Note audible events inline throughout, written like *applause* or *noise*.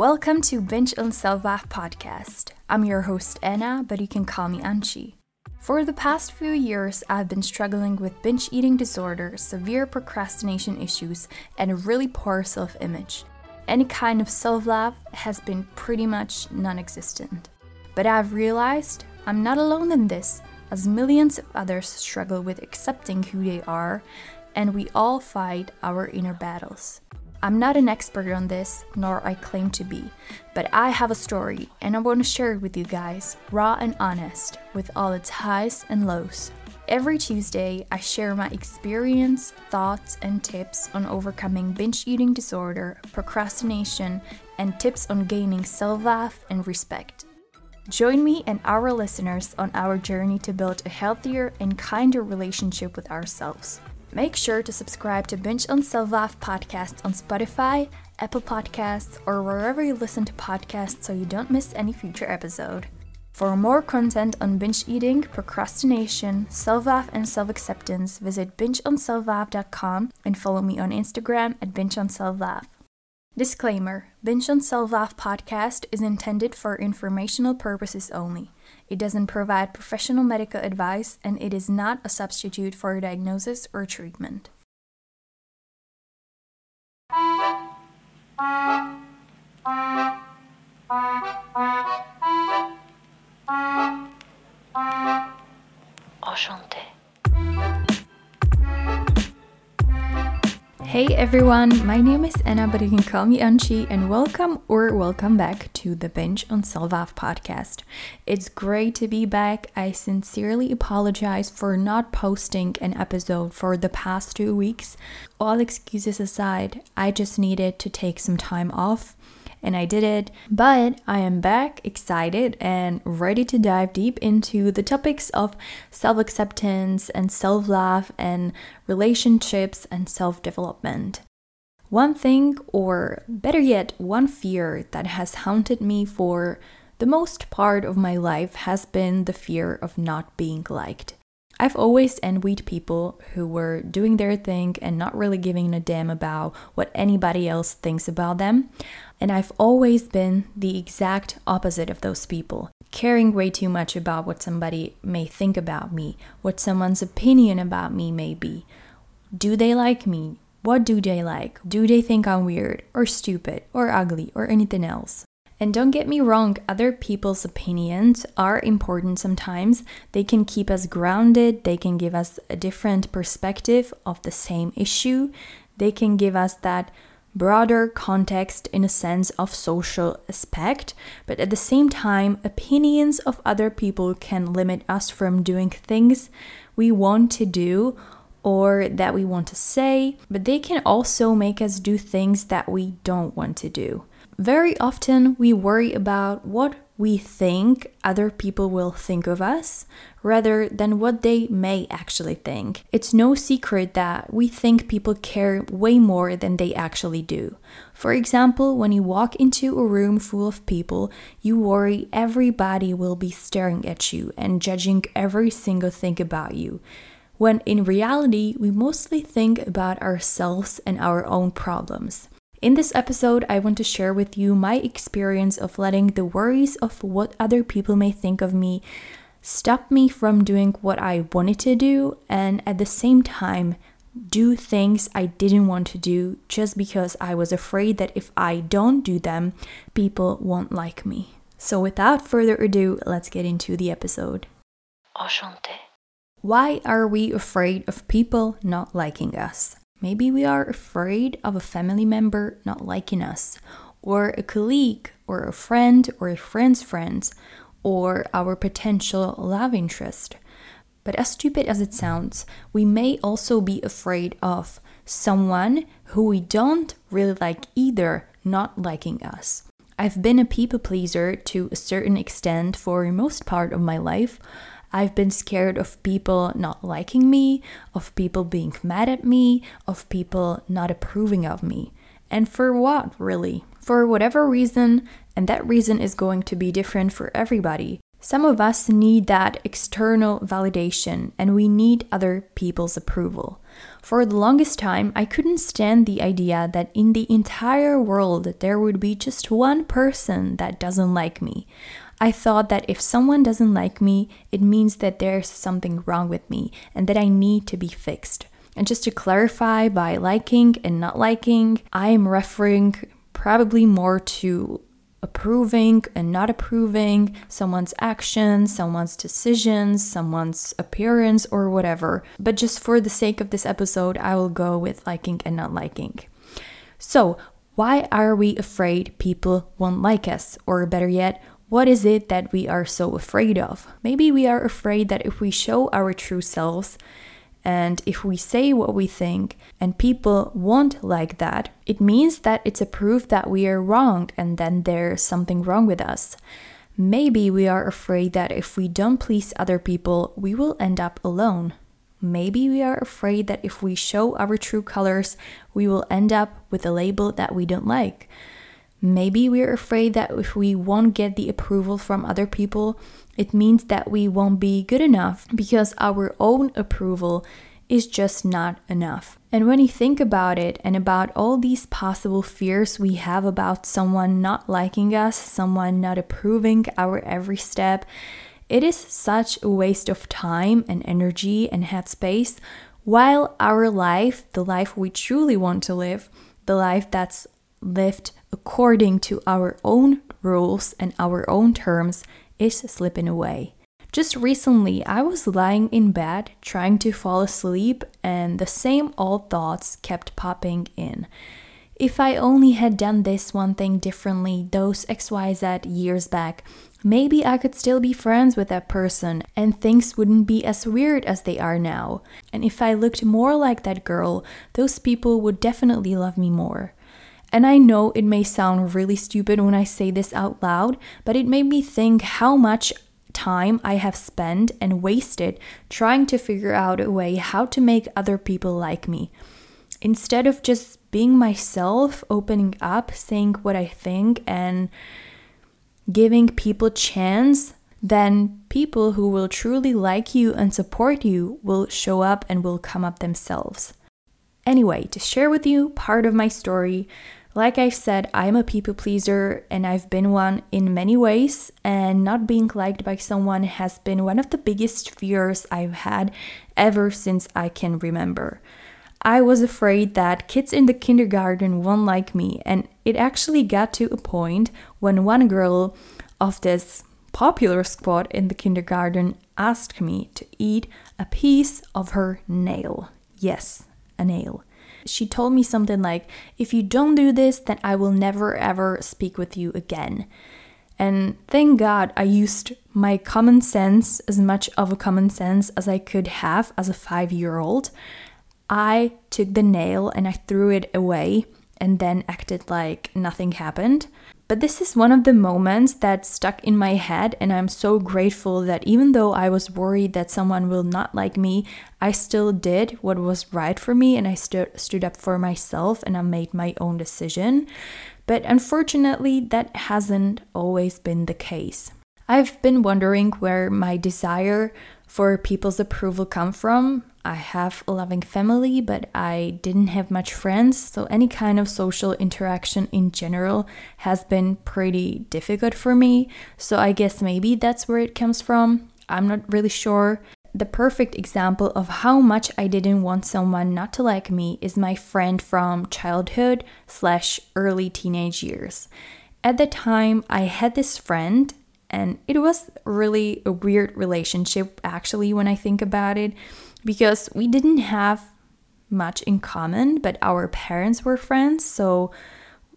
Welcome to Binge on Self-Love podcast. I'm your host Anna, but you can call me Anchi. For the past few years, I've been struggling with binge eating disorder, severe procrastination issues, and a really poor self image. Any kind of self love has been pretty much non existent. But I've realized I'm not alone in this, as millions of others struggle with accepting who they are, and we all fight our inner battles. I'm not an expert on this, nor I claim to be, but I have a story and I want to share it with you guys, raw and honest, with all its highs and lows. Every Tuesday, I share my experience, thoughts, and tips on overcoming binge eating disorder, procrastination, and tips on gaining self love and respect. Join me and our listeners on our journey to build a healthier and kinder relationship with ourselves. Make sure to subscribe to Binge on Love podcast on Spotify, Apple Podcasts, or wherever you listen to podcasts so you don't miss any future episode. For more content on binge eating, procrastination, self love, and self acceptance, visit bingeonselflove.com and follow me on Instagram at bingeonselflove. Disclaimer Binge on Self Love podcast is intended for informational purposes only. It doesn't provide professional medical advice and it is not a substitute for a diagnosis or treatment. Hey everyone, my name is Anna, but you can call me Anchi, and welcome or welcome back to the Binge on Self-Love podcast. It's great to be back. I sincerely apologize for not posting an episode for the past two weeks. All excuses aside, I just needed to take some time off and I did it. But I am back, excited, and ready to dive deep into the topics of self acceptance and self love and relationships and self development. One thing, or better yet, one fear that has haunted me for the most part of my life has been the fear of not being liked. I've always envied people who were doing their thing and not really giving a damn about what anybody else thinks about them. And I've always been the exact opposite of those people, caring way too much about what somebody may think about me, what someone's opinion about me may be. Do they like me? What do they like? Do they think I'm weird or stupid or ugly or anything else? And don't get me wrong, other people's opinions are important sometimes. They can keep us grounded, they can give us a different perspective of the same issue, they can give us that broader context in a sense of social aspect, but at the same time, opinions of other people can limit us from doing things we want to do or that we want to say, but they can also make us do things that we don't want to do. Very often, we worry about what we think other people will think of us rather than what they may actually think. It's no secret that we think people care way more than they actually do. For example, when you walk into a room full of people, you worry everybody will be staring at you and judging every single thing about you. When in reality, we mostly think about ourselves and our own problems. In this episode, I want to share with you my experience of letting the worries of what other people may think of me stop me from doing what I wanted to do, and at the same time, do things I didn't want to do just because I was afraid that if I don't do them, people won't like me. So, without further ado, let's get into the episode. Enchanté. Why are we afraid of people not liking us? Maybe we are afraid of a family member not liking us, or a colleague, or a friend, or a friend's friends, or our potential love interest. But as stupid as it sounds, we may also be afraid of someone who we don't really like either not liking us. I've been a people pleaser to a certain extent for most part of my life. I've been scared of people not liking me, of people being mad at me, of people not approving of me. And for what, really? For whatever reason, and that reason is going to be different for everybody. Some of us need that external validation and we need other people's approval. For the longest time, I couldn't stand the idea that in the entire world there would be just one person that doesn't like me. I thought that if someone doesn't like me, it means that there's something wrong with me and that I need to be fixed. And just to clarify, by liking and not liking, I am referring probably more to approving and not approving someone's actions, someone's decisions, someone's appearance, or whatever. But just for the sake of this episode, I will go with liking and not liking. So, why are we afraid people won't like us? Or better yet, what is it that we are so afraid of? Maybe we are afraid that if we show our true selves, and if we say what we think and people won't like that, it means that it's a proof that we are wrong and then there's something wrong with us. Maybe we are afraid that if we don't please other people, we will end up alone. Maybe we are afraid that if we show our true colors, we will end up with a label that we don't like. Maybe we're afraid that if we won't get the approval from other people, it means that we won't be good enough because our own approval is just not enough. And when you think about it and about all these possible fears we have about someone not liking us, someone not approving our every step, it is such a waste of time and energy and headspace while our life, the life we truly want to live, the life that's lived according to our own rules and our own terms, is slipping away. Just recently, I was lying in bed trying to fall asleep, and the same old thoughts kept popping in. If I only had done this one thing differently those XYZ years back, maybe I could still be friends with that person and things wouldn't be as weird as they are now. And if I looked more like that girl, those people would definitely love me more. And I know it may sound really stupid when I say this out loud, but it made me think how much time I have spent and wasted trying to figure out a way how to make other people like me. Instead of just being myself, opening up, saying what I think, and giving people chance, then people who will truly like you and support you will show up and will come up themselves. Anyway, to share with you part of my story, like I said, I'm a people pleaser and I've been one in many ways, and not being liked by someone has been one of the biggest fears I've had ever since I can remember. I was afraid that kids in the kindergarten won't like me, and it actually got to a point when one girl of this popular squad in the kindergarten asked me to eat a piece of her nail. Yes, a nail. She told me something like, If you don't do this, then I will never ever speak with you again. And thank God I used my common sense, as much of a common sense as I could have as a five year old. I took the nail and I threw it away and then acted like nothing happened. But this is one of the moments that stuck in my head, and I'm so grateful that even though I was worried that someone will not like me, I still did what was right for me and I stood stood up for myself and I made my own decision. But unfortunately, that hasn't always been the case. I've been wondering where my desire for people's approval come from I have a loving family, but I didn't have much friends, so any kind of social interaction in general has been pretty difficult for me. So I guess maybe that's where it comes from. I'm not really sure. The perfect example of how much I didn't want someone not to like me is my friend from childhood slash early teenage years. At the time, I had this friend, and it was really a weird relationship actually when I think about it because we didn't have much in common, but our parents were friends, so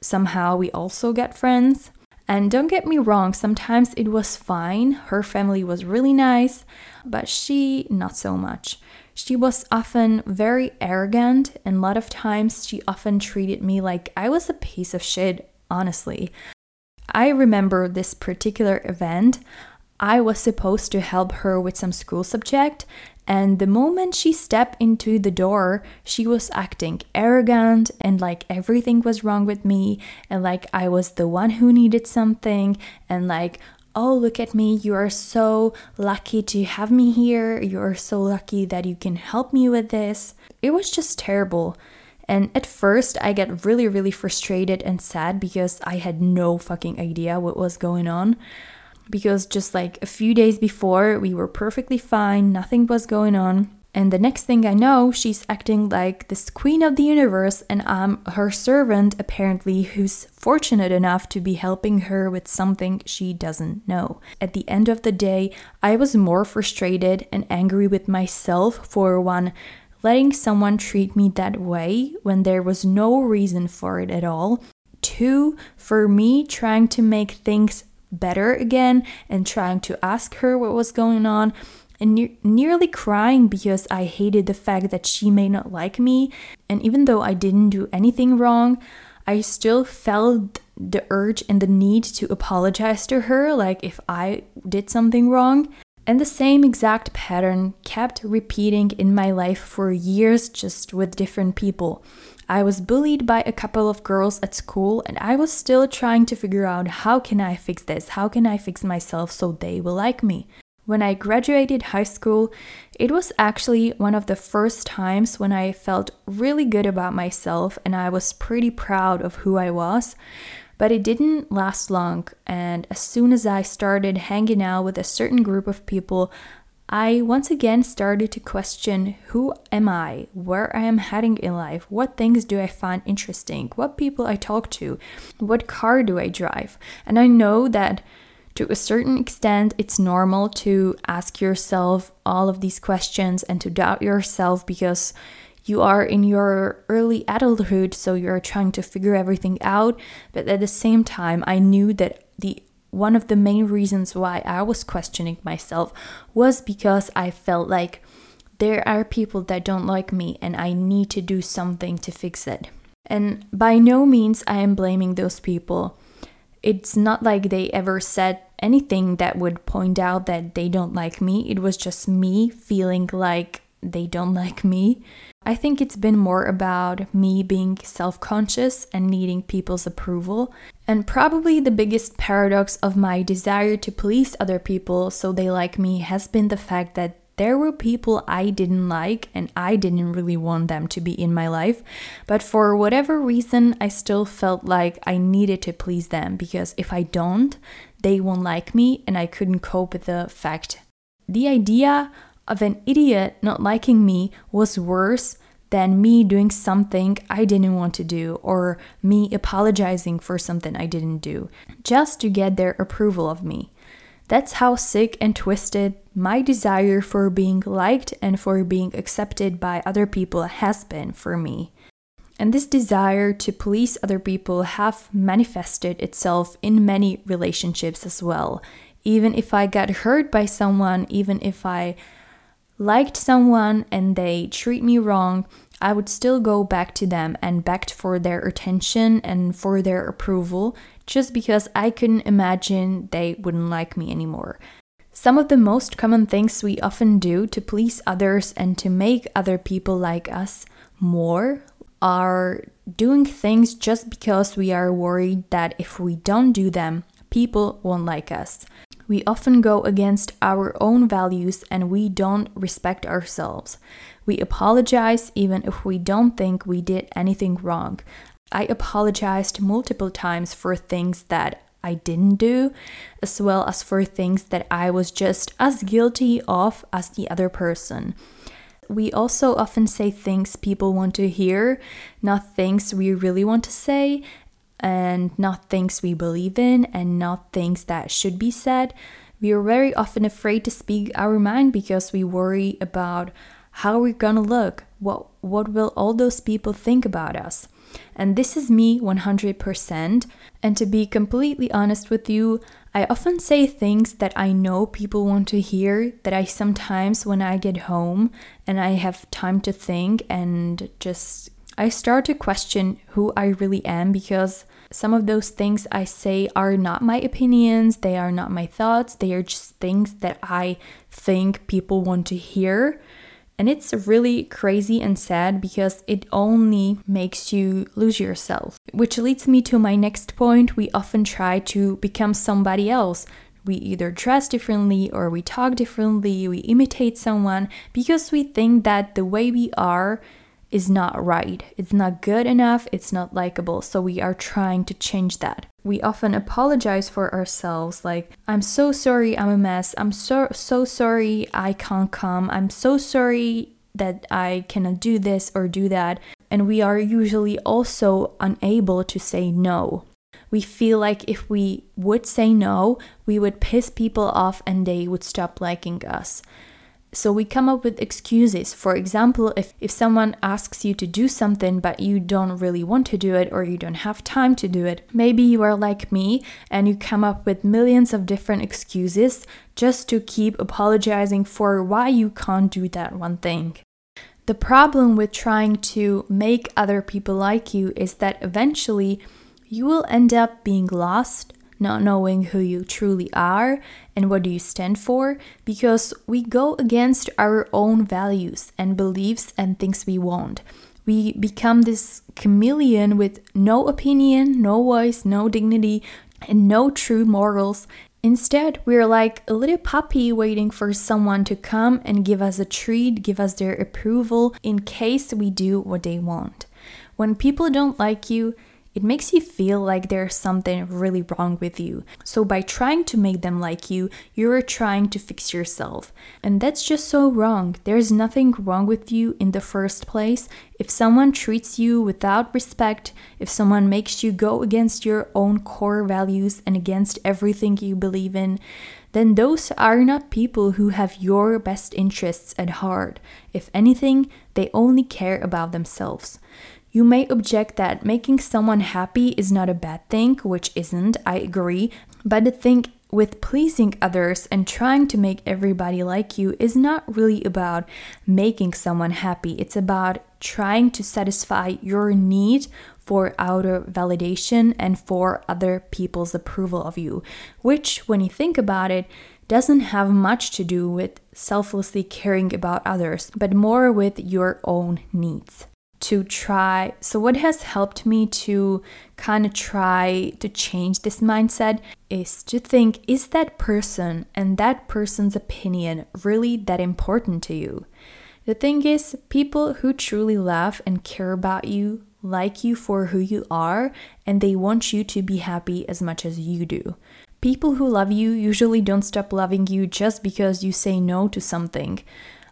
somehow we also got friends. And don't get me wrong, sometimes it was fine. Her family was really nice, but she not so much. She was often very arrogant, and a lot of times she often treated me like I was a piece of shit, honestly. I remember this particular event. I was supposed to help her with some school subject, and the moment she stepped into the door, she was acting arrogant and like everything was wrong with me, and like I was the one who needed something, and like oh, look at me, you are so lucky to have me here, you are so lucky that you can help me with this. It was just terrible. And at first, I get really, really frustrated and sad because I had no fucking idea what was going on. Because just like a few days before, we were perfectly fine, nothing was going on. And the next thing I know, she's acting like this queen of the universe, and I'm her servant, apparently, who's fortunate enough to be helping her with something she doesn't know. At the end of the day, I was more frustrated and angry with myself for one, letting someone treat me that way when there was no reason for it at all. Two, for me trying to make things better again and trying to ask her what was going on and ne- nearly crying because I hated the fact that she may not like me. And even though I didn't do anything wrong, I still felt the urge and the need to apologize to her, like if I did something wrong. And the same exact pattern kept repeating in my life for years, just with different people. I was bullied by a couple of girls at school, and I was still trying to figure out how can I fix this? How can I fix myself so they will like me? When I graduated high school, it was actually one of the first times when I felt really good about myself and I was pretty proud of who I was. But it didn't last long, and as soon as I started hanging out with a certain group of people, I once again started to question who am I, where I am heading in life, what things do I find interesting, what people I talk to, what car do I drive. And I know that to a certain extent, it's normal to ask yourself all of these questions and to doubt yourself because you are in your early adulthood, so you're trying to figure everything out. But at the same time, I knew that the one of the main reasons why I was questioning myself was because I felt like there are people that don't like me and I need to do something to fix it. And by no means I am blaming those people it's not like they ever said anything that would point out that they don't like me. It was just me feeling like they don't like me. I think it's been more about me being self conscious and needing people's approval. And probably the biggest paradox of my desire to please other people so they like me has been the fact that there were people I didn't like and I didn't really want them to be in my life. But for whatever reason, I still felt like I needed to please them because if I don't, they won't like me and I couldn't cope with the fact. The idea of an idiot not liking me was worse than me doing something I didn't want to do or me apologizing for something I didn't do just to get their approval of me. That's how sick and twisted my desire for being liked and for being accepted by other people has been for me. And this desire to please other people have manifested itself in many relationships as well. Even if I got hurt by someone, even if I liked someone and they treat me wrong, I would still go back to them and begged for their attention and for their approval just because I couldn't imagine they wouldn't like me anymore. Some of the most common things we often do to please others and to make other people like us more are doing things just because we are worried that if we don't do them, people won't like us. We often go against our own values and we don't respect ourselves. We apologize even if we don't think we did anything wrong. I apologized multiple times for things that I didn't do, as well as for things that I was just as guilty of as the other person. We also often say things people want to hear, not things we really want to say, and not things we believe in and not things that should be said. We are very often afraid to speak our mind because we worry about how we're gonna look, what what will all those people think about us. And this is me 100%. And to be completely honest with you, I often say things that I know people want to hear that I sometimes when I get home and I have time to think and just I start to question who I really am because some of those things I say are not my opinions, they are not my thoughts, they are just things that I think people want to hear. And it's really crazy and sad because it only makes you lose yourself. Which leads me to my next point. We often try to become somebody else, We either dress differently or we talk differently, we imitate someone because we think that the way we are is not right. It's not good enough, it's not likable. So we are trying to change that. We often apologize for ourselves like I'm so sorry I'm a mess. I'm so so sorry I can't come. I'm so sorry that I cannot do this or do that. And we are usually also unable to say no. We feel like if we would say no, we would piss people off and they would stop liking us. So we come up with excuses. For example, if, if someone asks you to do something but you don't really want to do it or you don't have time to do it, maybe you are like me and you come up with millions of different excuses just to keep apologizing for why you can't do that one thing. The problem with trying to make other people like you is that eventually you will end up being lost not knowing who you truly are and what do you stand for because we go against our own values and beliefs and things we want. We become this chameleon with no opinion, no voice, no dignity, and no true morals. Instead, we're like a little puppy waiting for someone to come and give us a treat, give us their approval in case we do what they want. When people don't like you, it makes you feel like there's something really wrong with you. So, by trying to make them like you, you're trying to fix yourself. And that's just so wrong. There's nothing wrong with you in the first place. If someone treats you without respect, if someone makes you go against your own core values and against everything you believe in, then those are not people who have your best interests at heart. If anything, they only care about themselves. You may object that making someone happy is not a bad thing, which isn't, I agree, but the thing with pleasing others and trying to make everybody like you is not really about making someone happy. It's about trying to satisfy your need for outer validation and for other people's approval of you, which, when you think about it, doesn't have much to do with selflessly caring about others, but more with your own needs to try. So, what has helped me to kind of try to change this mindset is to think is that person and that person's opinion really that important to you? The thing is, people who truly love and care about you like you for who you are and they want you to be happy as much as you do. People who love you usually don't stop loving you just because you say no to something.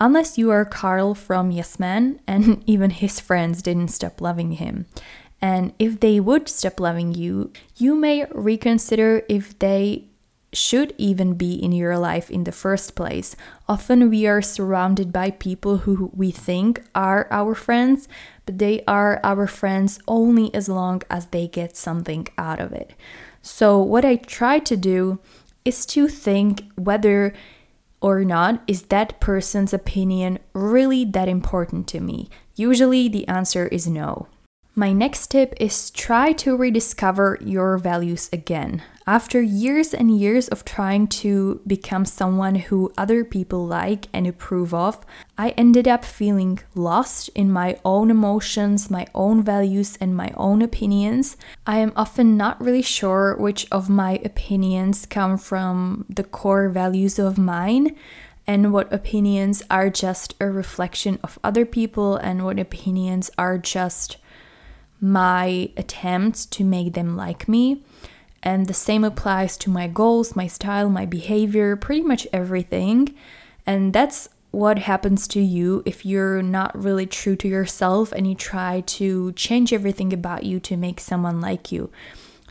Unless you are Carl from Yes Man, and *laughs* even his friends didn't stop loving him. And if they would stop loving you, you may reconsider if they should even be in your life in the first place. Often we are surrounded by people who we think are our friends, but they are our friends only as long as they get something out of it. So, what I try to do is to think whether or not is that person's opinion really that important to me? Usually the answer is no. My next tip is try to rediscover your values again. After years and years of trying to become someone who other people like and approve of, I ended up feeling lost in my own emotions, my own values, and my own opinions. I am often not really sure which of my opinions come from the core values of mine and what opinions are just a reflection of other people and what opinions are just my attempts to make them like me. And the same applies to my goals, my style, my behavior, pretty much everything. And that's what happens to you if you're not really true to yourself and you try to change everything about you to make someone like you.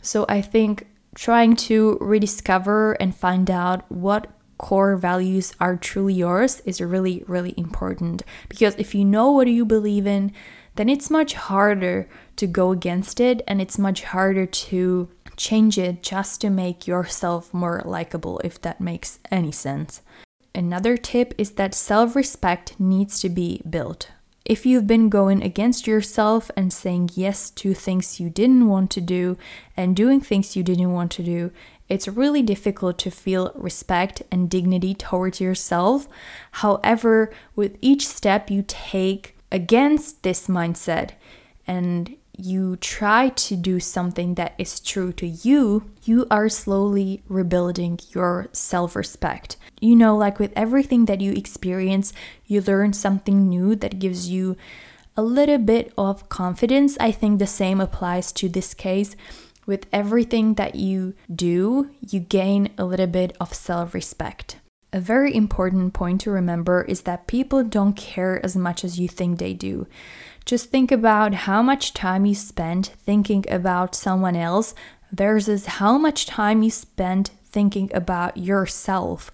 So I think trying to rediscover and find out what core values are truly yours is really really important because if you know what you believe in then it's much harder to go against it and it's much harder to change it just to make yourself more likable, if that makes any sense. Another tip is that self respect needs to be built. If you've been going against yourself and saying yes to things you didn't want to do and doing things you didn't want to do, it's really difficult to feel respect and dignity towards yourself. However, with each step you take against this mindset and you try to do something that is true to you, you are slowly rebuilding your self respect. You know, like with everything that you experience, you learn something new that gives you a little bit of confidence. I think the same applies to this case. With everything that you do, you gain a little bit of self respect. A very important point to remember is that people don't care as much as you think they do. Just think about how much time you spend thinking about someone else versus how much time you spend thinking about yourself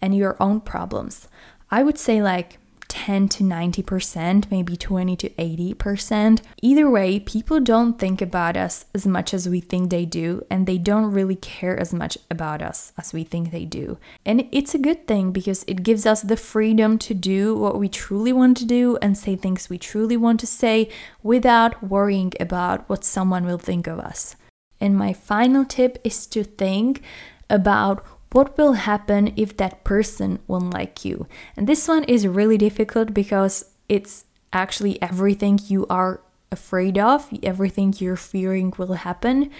and your own problems. I would say like 10 to 90%, maybe 20 to 80%. Either way, people don't think about us as much as we think they do, and they don't really care as much about us as we think they do. And it's a good thing because it gives us the freedom to do what we truly want to do and say things we truly want to say without worrying about what someone will think of us. And my final tip is to think about what will happen if that person won't like you? And this one is really difficult because it's actually everything you are afraid of, everything you're fearing will happen.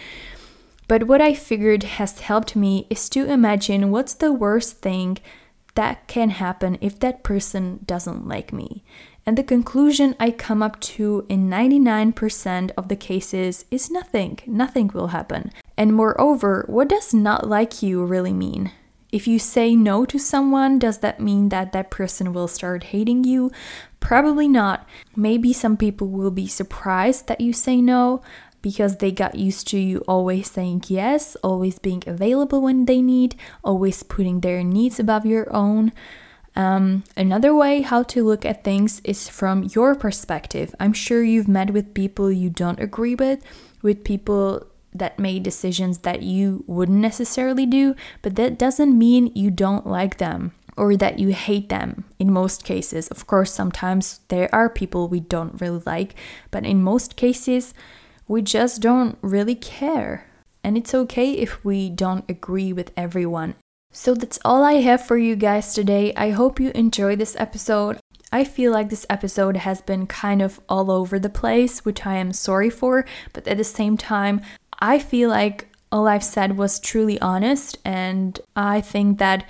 But what I figured has helped me is to imagine what's the worst thing that can happen if that person doesn't like me. And the conclusion I come up to in 99% of the cases is nothing. Nothing will happen. And moreover, what does not like you really mean? If you say no to someone, does that mean that that person will start hating you? Probably not. Maybe some people will be surprised that you say no because they got used to you always saying yes, always being available when they need, always putting their needs above your own. Um, another way how to look at things is from your perspective. I'm sure you've met with people you don't agree with, with people that made decisions that you wouldn't necessarily do, but that doesn't mean you don't like them or that you hate them in most cases. Of course, sometimes there are people we don't really like, but in most cases, we just don't really care. And it's okay if we don't agree with everyone so that's all I have for you guys today. I hope you enjoyed this episode. I feel like this episode has been kind of all over the place, which I am sorry for, but at the same time, I feel like all I've said was truly honest, and I think that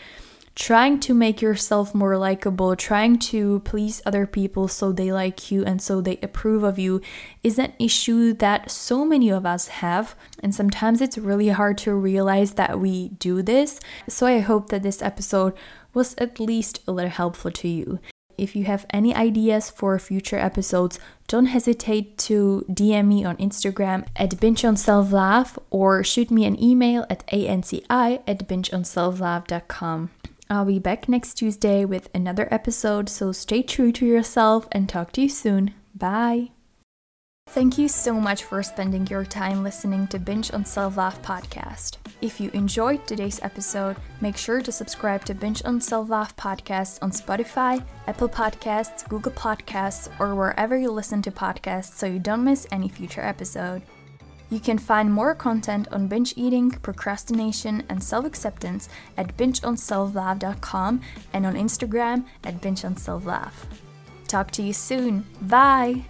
trying to make yourself more likable, trying to please other people so they like you and so they approve of you is an issue that so many of us have. And sometimes it's really hard to realize that we do this. So I hope that this episode was at least a little helpful to you. If you have any ideas for future episodes, don't hesitate to DM me on Instagram at binge on self love or shoot me an email at anci at bingeonselflove.com. I'll be back next Tuesday with another episode, so stay true to yourself and talk to you soon. Bye. Thank you so much for spending your time listening to Binge on Self Love podcast. If you enjoyed today's episode, make sure to subscribe to Binge on Self Love podcast on Spotify, Apple Podcasts, Google Podcasts, or wherever you listen to podcasts so you don't miss any future episode. You can find more content on binge eating, procrastination, and self acceptance at bingeonselflove.com and on Instagram at bingeonselflove. Talk to you soon. Bye!